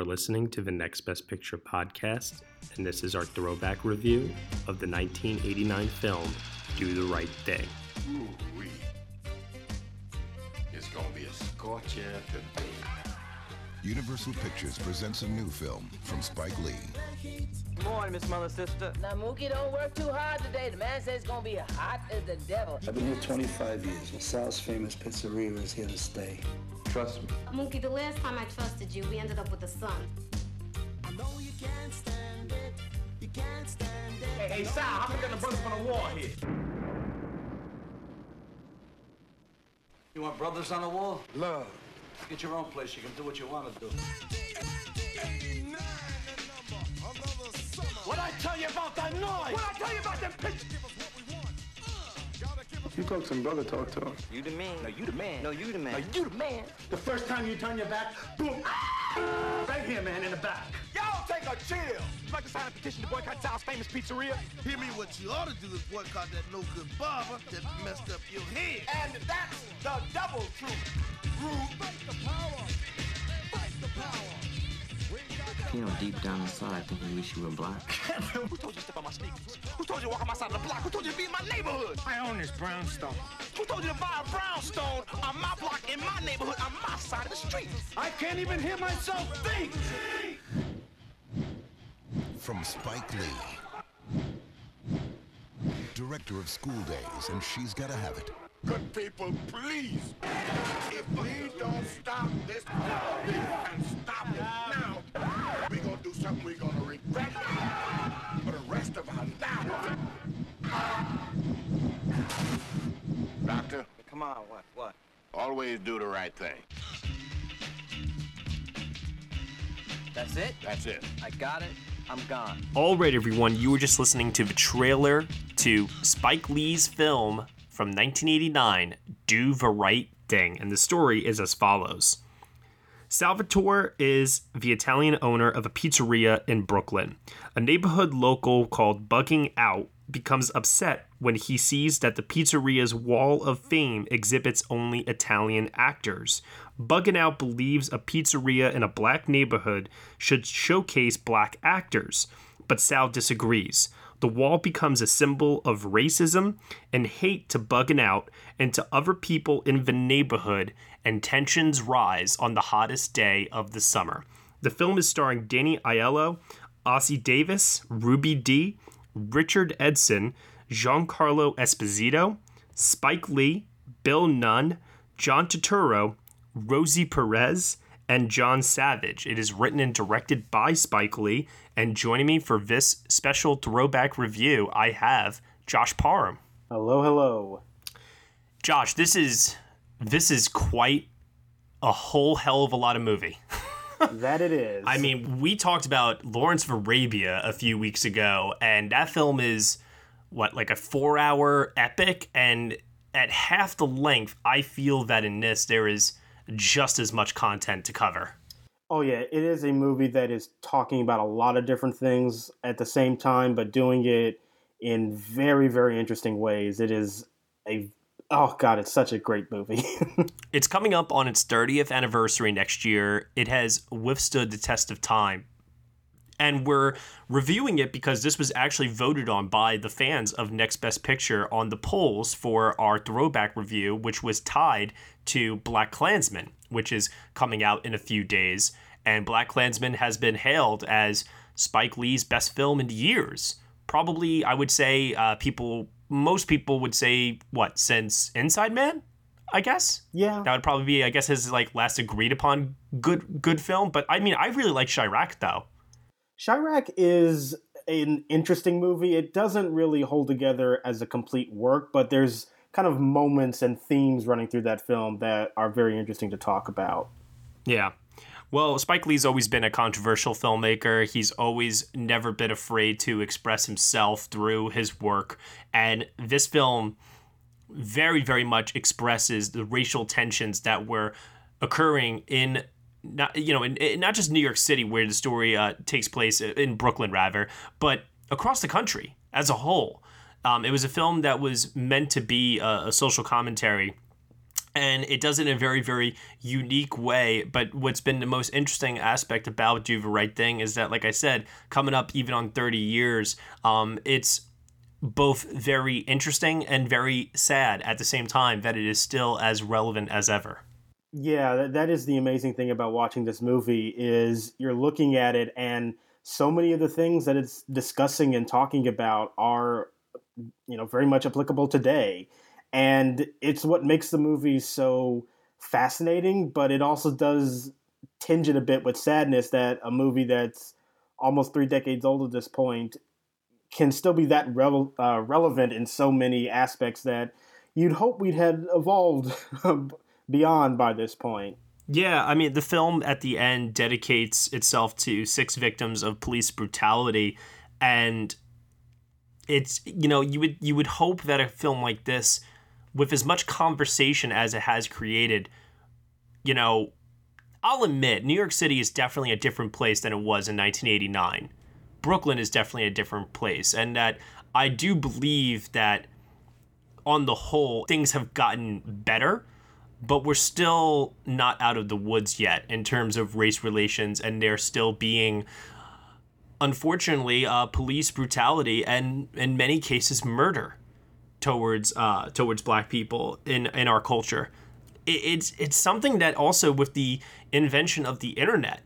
You are listening to the Next Best Picture podcast, and this is our throwback review of the 1989 film Do the Right Thing. Ooh-wee. It's gonna be a scorcher today. Universal Pictures presents a new film from Spike Lee. Good morning, Miss Mother Sister. Now, Mookie, don't work too hard today. The man says it's gonna be hot as the devil. I've been here 25 years. LaSalle's famous pizzeria is here to stay. Trust me. Mookie, the last time I trusted you, we ended up with a son. Hey, hey, Sal, how we gonna brothers on the wall here? You want brothers on the wall? Love. Get your own place. You can do what you want to do. What I tell you about that noise? What I tell you about them pictures? You talk some brother talk to him. You the man. No, you the man. No, you the man. No, you the man. The first time you turn your back, boom, ah! right here, man, in the back. Y'all take a chill. You like to sign a petition to boycott Sal's famous pizzeria? Hear me, what you ought to do is boycott that no good barber that messed up your head. And that's the double truth. Rude. Fight the power. Fight the power. You know, deep down inside, I think you wish you were black. Who told you to step on my sneakers? Who told you to walk on my side of the block? Who told you to be in my neighborhood? I own this brownstone. Who told you to buy a brownstone on my block in my neighborhood on my side of the street? I can't even hear myself think. From Spike Lee, director of School Daze, and She's Gotta Have It. Good people, please. If we don't stop this and stop it now, we gonna do something we gonna regret for the rest of our lives. Doctor, Come on, what? What? always do the right thing. That's it? That's it. I got it. I'm gone. All right, everyone, you were just listening to the trailer to Spike Lee's film from 1989, Do the Right Thing, and the story is as follows. Salvatore is the Italian owner of a pizzeria in Brooklyn. A neighborhood local called Bugging Out becomes upset when he sees that the pizzeria's wall of fame exhibits only Italian actors. Bugging Out believes a pizzeria in a black neighborhood should showcase black actors, but Sal disagrees. The wall becomes a symbol of racism and hate to Bugging Out and to other people in the neighborhood, and tensions rise on the hottest day of the summer. The film is starring Danny Aiello, Ossie Davis, Ruby Dee, Richard Edson, Giancarlo Esposito, Spike Lee, Bill Nunn, John Turturro, Rosie Perez, and John Savage. It is written and directed by Spike Lee. And joining me for this special throwback review, I have Josh Parham. Hello, hello. Josh, this is this is quite a whole hell of a lot of movie. that it is. I mean, we talked about Lawrence of Arabia a few weeks ago, and that film is what like a four-hour epic, and at half the length, I feel that in this there is just as much content to cover. Oh yeah, it is a movie that is talking about a lot of different things at the same time, but doing it in very, very interesting ways. It is a oh god, it's such a great movie. it's coming up on its 30th anniversary next year. It has withstood the test of time. And we're reviewing it because this was actually voted on by the fans of Next Best Picture on the polls for our throwback review, which was tied to BlacKkKlansman, which is coming out in a few days. and BlacKkKlansman has been hailed as Spike Lee's best film in years. Probably, I would say, uh, people, most people would say, what, since Inside Man? I guess. Yeah. That would probably be, I guess, his like last agreed upon good good film. But I mean, I really like Chi-Raq though. Chi-Raq is an interesting movie. It doesn't really hold together as a complete work, but there's kind of moments and themes running through that film that are very interesting to talk about. Yeah. Well, Spike Lee's always been a controversial filmmaker. He's always never been afraid to express himself through his work. And this film very, very much expresses the racial tensions that were occurring in not you know in, in not just New York City where the story uh, takes place in Brooklyn rather, but across the country as a whole. Um, it was a film that was meant to be a, a social commentary and it does it in a very very unique way but what's been the most interesting aspect about do the right thing is that like i said coming up even on 30 years um, it's both very interesting and very sad at the same time that it is still as relevant as ever yeah that, that is the amazing thing about watching this movie is you're looking at it and so many of the things that it's discussing and talking about are you know very much applicable today. And it's what makes the movie so fascinating but it also does tinge it a bit with sadness that a movie that's almost three decades old at this point can still be that uh, relevant in so many aspects that you'd hope we'd had evolved beyond by this point yeah, I mean, the film at the end dedicates itself to six victims of police brutality, and it's you know you would you would hope that a film like this, with as much conversation as it has created, you know, I'll admit New York City is definitely a different place than it was in 1989. Brooklyn is definitely a different place, and that I do believe that on the whole things have gotten better but we're still not out of the woods yet in terms of race relations, and there still being, unfortunately, uh, police brutality and in many cases murder towards uh, towards black people in in our culture. It, it's it's something that also with the invention of the internet.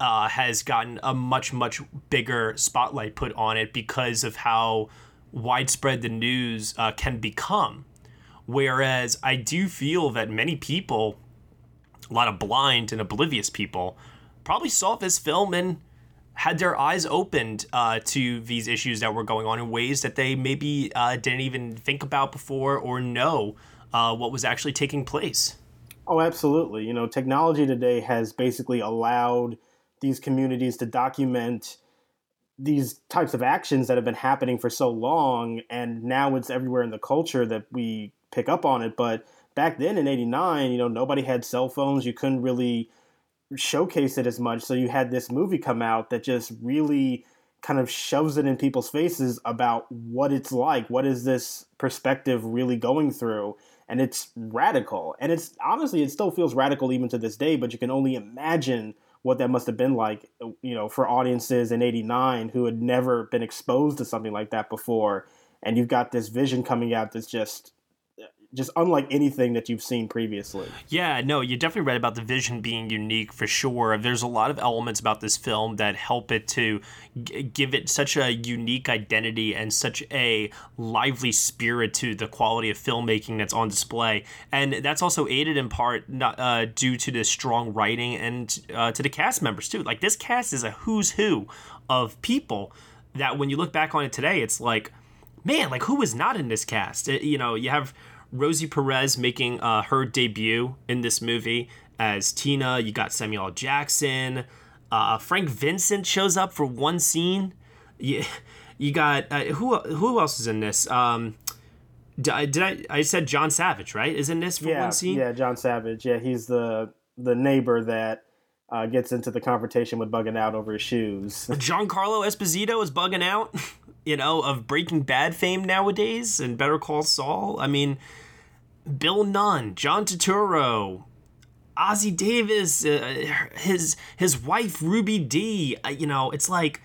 Uh, has gotten a much much bigger spotlight put on it because of how widespread the news uh, can become Whereas I do feel that many people, a lot of blind and oblivious people, probably saw this film and had their eyes opened uh, to these issues that were going on in ways that they maybe uh, didn't even think about before or know uh, what was actually taking place. Oh, absolutely. You know, technology today has basically allowed these communities to document these types of actions that have been happening for so long, and now it's everywhere in the culture that we pick up on it. But back then in '89, you know, nobody had cell phones. You couldn't really showcase it as much. So you had this movie come out that just really kind of shoves it in people's faces about what it's like. What is this perspective really going through? And it's radical. And it's honestly, it still feels radical even to this day, but you can only imagine what that must have been like, you know, for audiences in 89 who had never been exposed to something like that before. And you've got this vision coming out that's just just unlike anything that you've seen previously. Yeah, no, you definitely read about the vision being unique for sure. There's a lot of elements about this film that help it to g- give it such a unique identity and such a lively spirit to the quality of filmmaking that's on display. And that's also aided in part not, uh, due to the strong writing and uh, to the cast members too. Like this cast is a who's who of people that when you look back on it today, it's like, man, like who is not in this cast? It, you know, you have Rosie Perez making uh, her debut in this movie as Tina. You got Samuel Jackson. Uh, Frank Vincent shows up for one scene. You, you got uh, who who else is in this? Um, did I I said John Savage right? Is in this for yeah, one scene? Yeah, John Savage. Yeah, he's the the neighbor that uh, gets into the confrontation with bugging out over his shoes. Giancarlo Esposito is bugging out. You know, of Breaking Bad fame nowadays and Better Call Saul. I mean, Bill Nunn, John Turturro, Ossie Davis, uh, his his wife Ruby Dee. Uh, you know, it's like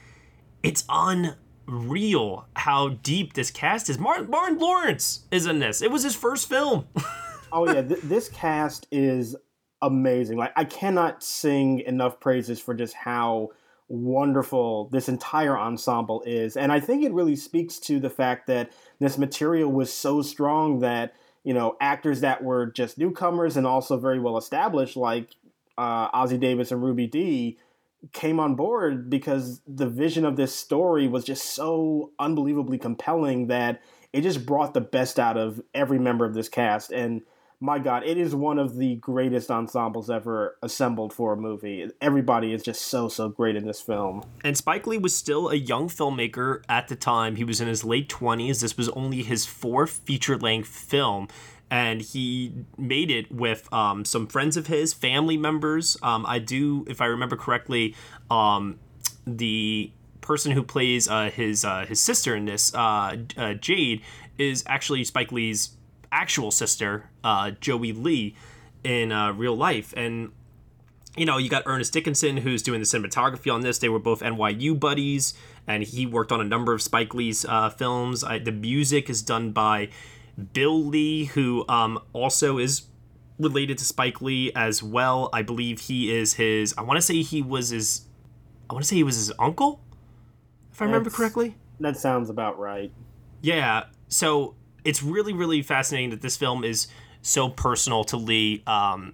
it's unreal how deep this cast is. Martin, Martin Lawrence is in this. It was his first film. oh yeah, th- this cast is amazing. Like I cannot sing enough praises for just how wonderful this entire ensemble is. And I think it really speaks to the fact that this material was so strong that, you know, actors that were just newcomers and also very well established, like uh, Ossie Davis and Ruby Dee, came on board because the vision of this story was just so unbelievably compelling that it just brought the best out of every member of this cast. And my God, it is one of the greatest ensembles ever assembled for a movie. Everybody is just so, so great in this film. And Spike Lee was still a young filmmaker at the time. He was in his late 20s. This was only his fourth feature length film. And he made it with um, some friends of his, family members. Um, I do, if I remember correctly, um, the person who plays uh, his uh, his sister in this, uh, uh Jade, is actually Spike Lee's actual sister, uh, Joie Lee, in uh, real life. And you know, you got Ernest Dickerson who's doing the cinematography on this. They were both NYU buddies, and he worked on a number of Spike Lee's uh, films. I, the music is done by Bill Lee, who um, also is related to Spike Lee as well. I believe he is his. I want to say he was his. I want to say he was his uncle, if I remember correctly. That sounds about right. Yeah. So it's really really fascinating that this film is so personal to Lee. Um,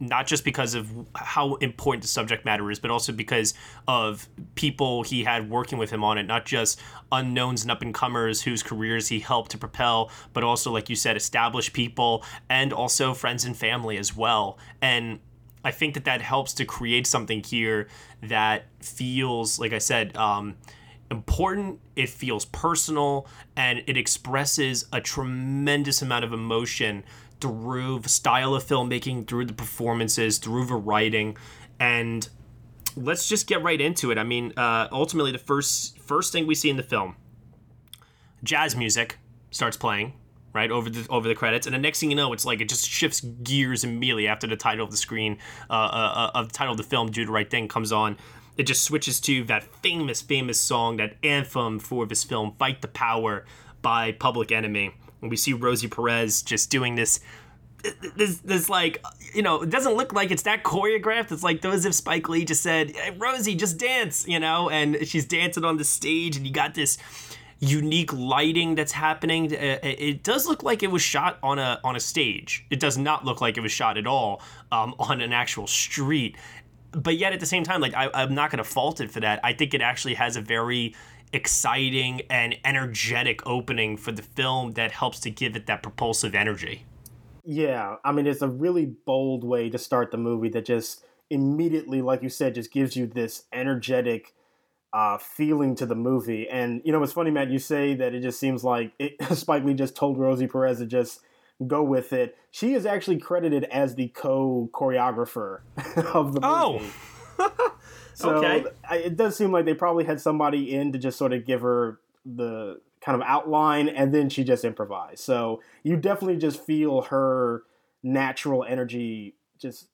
not just because of how important the subject matter is, but also because of people he had working with him on it, not just unknowns and up and comers whose careers he helped to propel, but also, like you said, established people and also friends and family as well. And I think that that helps to create something here that feels, like I said, um, important, it feels personal, and it expresses a tremendous amount of emotion through the style of filmmaking, through the performances, through the writing, and let's just get right into it. I mean, uh, ultimately, the first first thing we see in the film, jazz music starts playing right over the over the credits, and the next thing you know, it's like it just shifts gears immediately after the title of the screen, uh, uh, uh of the title of the film, "Do the Right Thing," comes on it just switches to that famous, famous song, that anthem for this film, Fight the Power by Public Enemy. And we see Rosie Perez just doing this this, this like you know it doesn't look like it's that choreographed. It's like those if spike lee just said hey, rosie just dance you know? And she's dancing on the stage and you got this unique lighting that's happening. It does look like it was shot on a on a stage. It does not look like it was shot at all um, on an actual street but yet at the same time, like I, I'm not going to fault it for that. I think it actually has a very exciting and energetic opening for the film that helps to give it that propulsive energy. Yeah, I mean, it's a really bold way to start the movie that just immediately, like you said, just gives you this energetic uh, feeling to the movie. And you know, it's funny, Matt. You say that it just seems like it, Spike Lee just told Rosie Perez to just go with it. She is actually credited as the co choreographer of the oh. movie. Oh. so okay. it does seem like they probably had somebody in to just sort of give her the kind of outline and then she just improvised. So you definitely just feel her natural energy just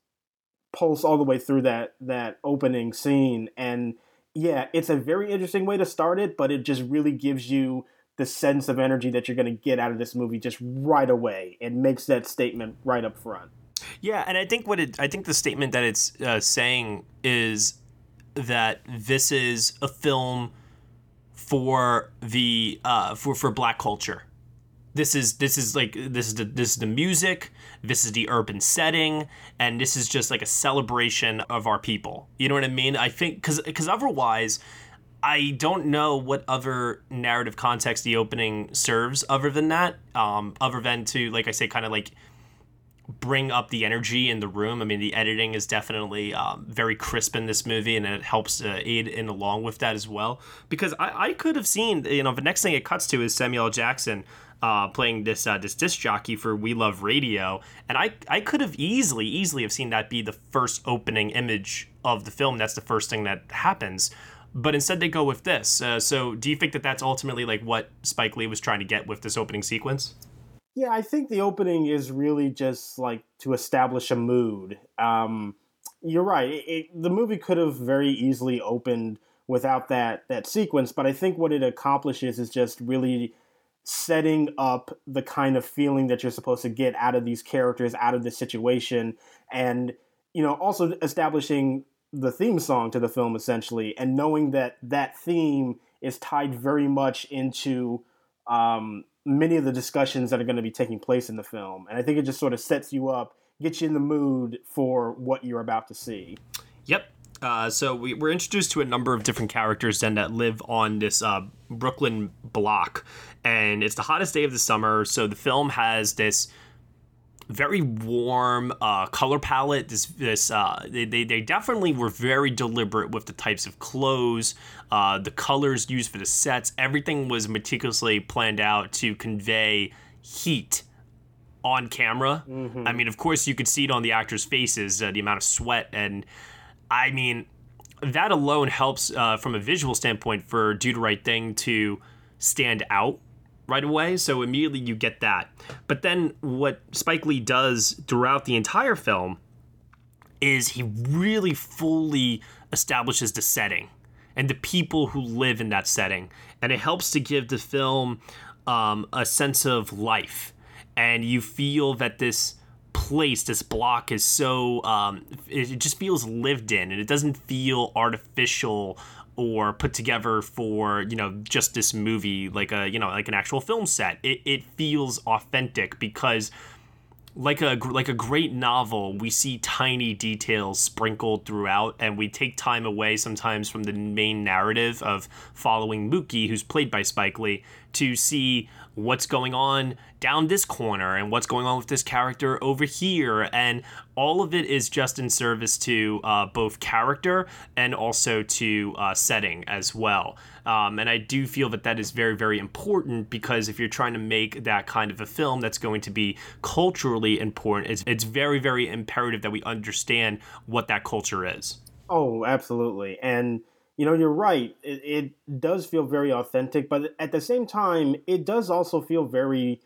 pulse all the way through that that opening scene and yeah, it's a very interesting way to start it, but it just really gives you the sense of energy that you're going to get out of this movie just right away. It makes that statement right up front. Yeah, and I think what it I think the statement that it's uh, saying is that this is a film for the uh, for for black culture. This is this is like this is the this is the music, this is the urban setting, and this is just like a celebration of our people. You know what I mean? I think because because otherwise I don't know what other narrative context the opening serves other than that. Um, other than to, like I say, kind of like bring up the energy in the room. I mean, the editing is definitely um, very crisp in this movie, and it helps uh, aid in along with that as well. Because I, I could have seen, you know, the next thing it cuts to is Samuel Jackson uh, playing this uh, this disc jockey for We Love Radio, and I I could have easily easily have seen that be the first opening image of the film. That's the first thing that happens but instead they go with this. Uh, so, do you think that that's ultimately like what Spike Lee was trying to get with this opening sequence? Yeah, I think the opening is really just like to establish a mood. Um, you're right. It, it, the movie could have very easily opened without that that sequence, but I think what it accomplishes is just really setting up the kind of feeling that you're supposed to get out of these characters, out of this situation, and you know, also establishing the theme song to the film essentially, and knowing that that theme is tied very much into um, many of the discussions that are going to be taking place in the film, and I think it just sort of sets you up, gets you in the mood for what you're about to see. Yep. Uh, so we, we're introduced to a number of different characters then that live on this uh, Brooklyn block, and it's the hottest day of the summer. So the film has this very warm uh, color palette. This this uh, they, they they definitely were very deliberate with the types of clothes, uh, the colors used for the sets. Everything was meticulously planned out to convey heat on camera. Mm-hmm. I mean, of course, you could see it on the actors' faces, uh, the amount of sweat, and I mean, that alone helps uh, from a visual standpoint for Do the Right Thing to stand out right away. So immediately you get that. But then what Spike Lee does throughout the entire film is he really fully establishes the setting and the people who live in that setting. And it helps to give the film um, a sense of life. And you feel that this place, this block is so, um, it just feels lived in and it doesn't feel artificial or put together for you know just this movie like a you know like an actual film set. It, it feels authentic because like a like a great novel we see tiny details sprinkled throughout and we take time away sometimes from the main narrative of following Mookie who's played by Spike Lee to see what's going on down this corner and what's going on with this character over here. And all of it is just in service to uh, both character and also to uh, setting as well. Um, and i do feel that that is very very important because if you're trying to make that kind of a film that's going to be culturally important it's, it's very very imperative that we understand what that culture is. Oh absolutely. And you know, you're right. It, it, does feel very authentic, but at the same time, it does also feel very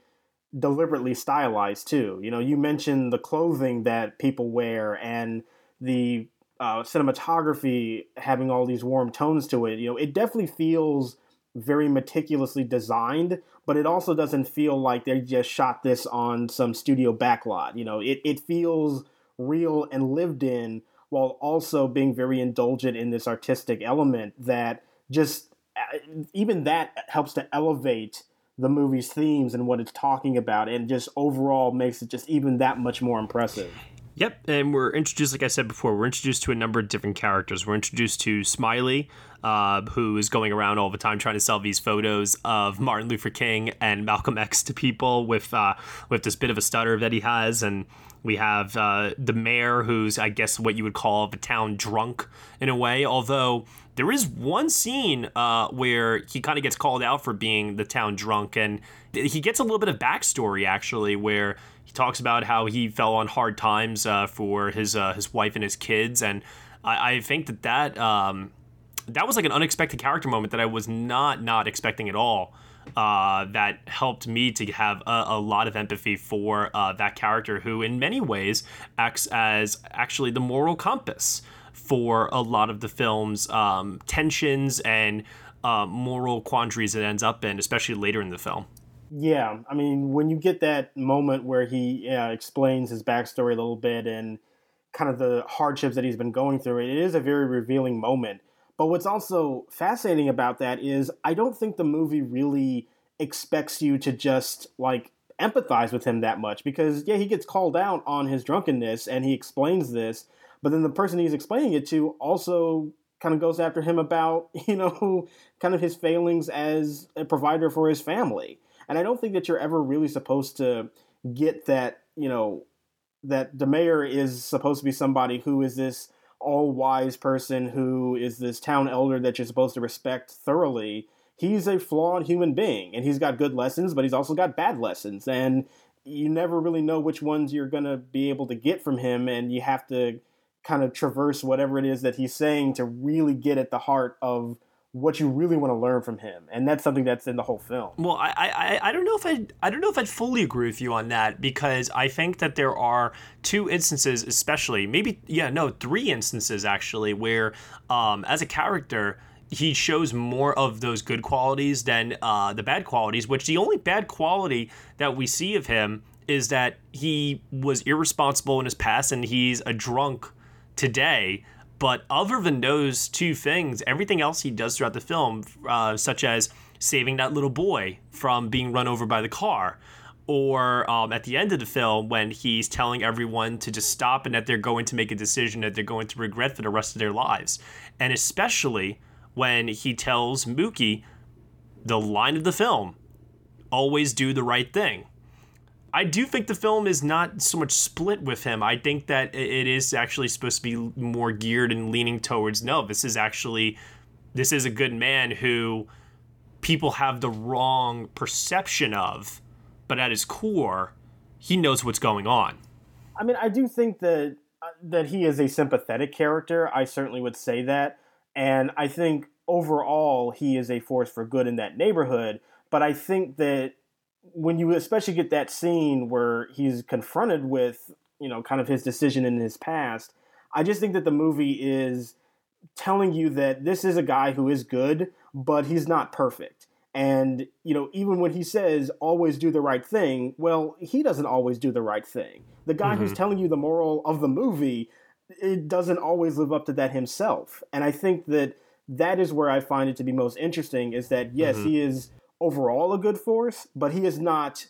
deliberately stylized too. You know, you mentioned the clothing that people wear and the uh, cinematography having all these warm tones to it. You know, it definitely feels very meticulously designed, but it also doesn't feel like they just shot this on some studio backlot. You know, it, it feels real and lived in while also being very indulgent in this artistic element that just uh, even that helps to elevate the movie's themes and what it's talking about and just overall makes it just even that much more impressive. Yep, and we're introduced, like I said before, we're introduced to a number of different characters. We're introduced to Smiley, uh, who is going around all the time trying to sell these photos of Martin Luther King and Malcolm X to people with uh, with this bit of a stutter that he has, and we have uh, the mayor, who's, I guess, what you would call the town drunk in a way. Although there is one scene uh, where he kind of gets called out for being the town drunk, and he gets a little bit of backstory actually, where he talks about how he fell on hard times uh, for his uh, his wife and his kids, and I, I think that that um, that was like an unexpected character moment that I was not not expecting at all uh, that helped me to have a, a lot of empathy for uh, that character, who in many ways acts as actually the moral compass for a lot of the film's um, tensions and uh, moral quandaries it ends up in, especially later in the film. Yeah, I mean, when you get that moment where he explains his backstory a little bit and kind of the hardships that he's been going through, it is a very revealing moment. But what's also fascinating about that is I don't think the movie really expects you to just like empathize with him that much because yeah, he gets called out on his drunkenness and he explains this, but then the person he's explaining it to also kind of goes after him about, you know, kind of his failings as a provider for his family. And I don't think that you're ever really supposed to get that, you know, that the mayor is supposed to be somebody who is this all wise person who is this town elder that you're supposed to respect thoroughly. He's a flawed human being and he's got good lessons, but he's also got bad lessons. And you never really know which ones you're to be able to get from him. And you have to kind of traverse whatever it is that he's saying to really get at the heart of what you really want to learn from him, and that's something that's in the whole film. Well, I, I, I don't know if I I don't know if I'd fully agree with you on that because I think that there are two instances, especially maybe yeah no three instances actually where um, as a character he shows more of those good qualities than uh, the bad qualities. Which the only bad quality that we see of him is that he was irresponsible in his past and he's a drunk today. But other than those two things, everything else he does throughout the film, uh, such as saving that little boy from being run over by the car, or um, at the end of the film when he's telling everyone to just stop and that they're going to make a decision that they're going to regret for the rest of their lives. And especially when he tells Mookie the line of the film always do the right thing. I do think the film is not so much split with him. I think that it is actually supposed to be more geared and leaning towards no, this is actually this is a good man who people have the wrong perception of, but at his core, he knows what's going on. I mean, I do think that uh, that he is a sympathetic character. I certainly would say that, and I think overall he is a force for good in that neighborhood. But I think that when you especially get that scene where he's confronted with you know kind of his decision in his past, I just think that the movie is telling you that this is a guy who is good, but he's not perfect. And, you know, even when he says always do the right thing, well, he doesn't always do the right thing. The guy mm-hmm. who's telling you the moral of the movie, it doesn't always live up to that himself. And I think that that is where I find it to be most interesting is that, yes, mm-hmm. he is overall a good force, but he is not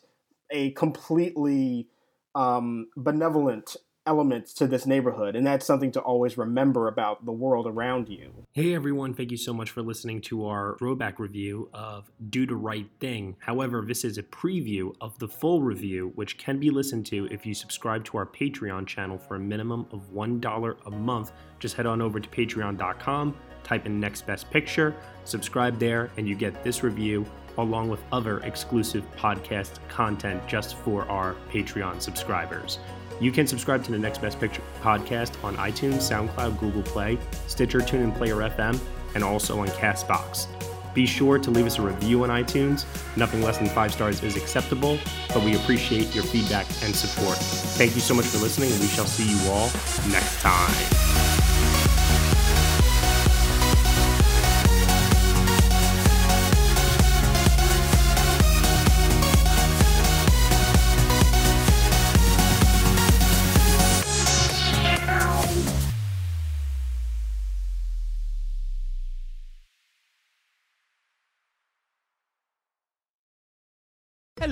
a completely um, benevolent element to this neighborhood, and that's something to always remember about the world around you. Hey everyone, thank you so much for listening to our throwback review of Do the Right Thing. However, this is a preview of the full review, which can be listened to if you subscribe to our Patreon channel for a minimum of $1 a month. Just head on over to patreon.com, type in Next Best Picture, subscribe there, and you get this review along with other exclusive podcast content just for our Patreon subscribers. You can subscribe to the Next Best Picture podcast on iTunes, SoundCloud, Google Play, Stitcher, TuneIn Player FM, and also on Castbox. Be sure to leave us a review on iTunes. Nothing less than five stars is acceptable, but we appreciate your feedback and support. Thank you so much for listening, and we shall see you all next time.